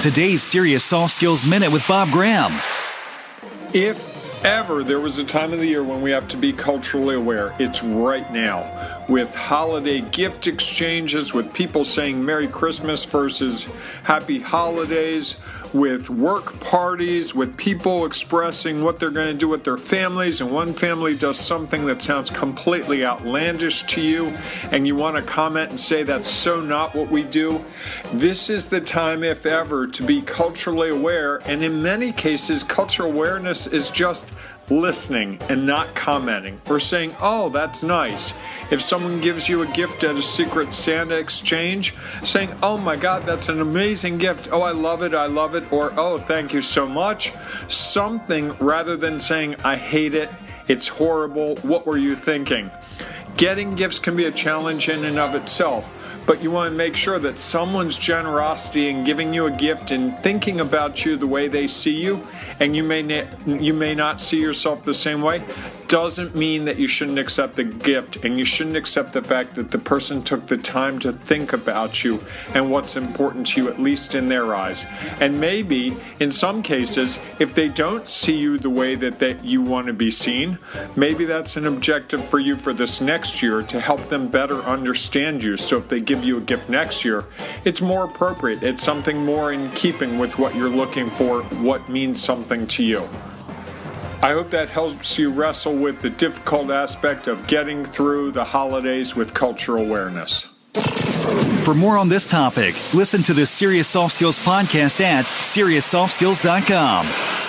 Today's Serious Soft Skills Minute with Bob Graham. If ever there was a time of the year when we have to be culturally aware, it's right now. With holiday gift exchanges, with people saying Merry Christmas versus Happy Holidays, with work parties, with people expressing what they're going to do with their families, and one family does something that sounds completely outlandish to you, and you want to comment and say that's so not what we do. This is the time, if ever, to be culturally aware, and in many cases, cultural awareness is just listening and not commenting or saying, oh, that's nice. If someone gives you a gift at a Secret Santa exchange, saying, oh my God, that's an amazing gift. Oh, I love it, I love it, or oh, thank you so much. Something rather than saying, I hate it, it's horrible, what were you thinking? Getting gifts can be a challenge in and of itself but you want to make sure that someone's generosity in giving you a gift and thinking about you the way they see you, and you may ne- you may not see yourself the same way, doesn't mean that you shouldn't accept the gift, and you shouldn't accept the fact that the person took the time to think about you and what's important to you, at least in their eyes. And maybe in some cases, if they don't see you the way that they, you want to be seen, maybe that's an objective for you for this next year to help them better understand you. So if they give you a gift next year, it's more appropriate. It's something more in keeping with what you're looking for, what means something to you. I hope that helps you wrestle with the difficult aspect of getting through the holidays with cultural awareness. For more on this topic, listen to the Serious Soft Skills podcast at SeriousSoftSkills.com.